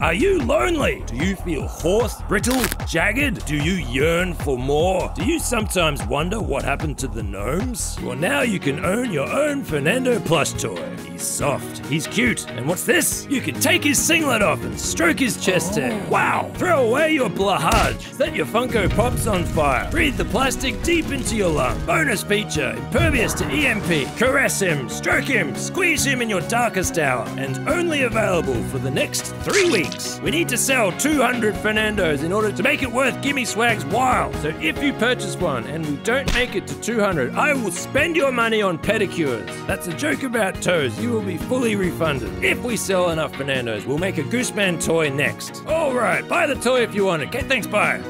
Are you lonely? Do you feel hoarse, brittle, jagged? Do you yearn for more? Do you sometimes wonder what happened to the gnomes? Well, now you can own your own Fernando plush toy. He's soft, he's cute, and what's this? You can take his singlet off and stroke his chest hair. Oh. Wow! Throw away your Blåhaj. Set your Funko Pops on fire. Breathe the plastic deep into your lung. Bonus feature: impervious to EMP. Caress him, stroke him, squeeze him in your darkest hour, and only available for the next three weeks. We need to sell 200 Fernandos in order to make it worth Gimme Swag's while. So if you purchase one and we don't make it to 200, I will spend your money on pedicures. That's a joke about toes. You will be fully refunded. If we sell enough Fernandos, we'll make a Gooseman toy next. All right, buy the toy if you want it. Okay, thanks, bye.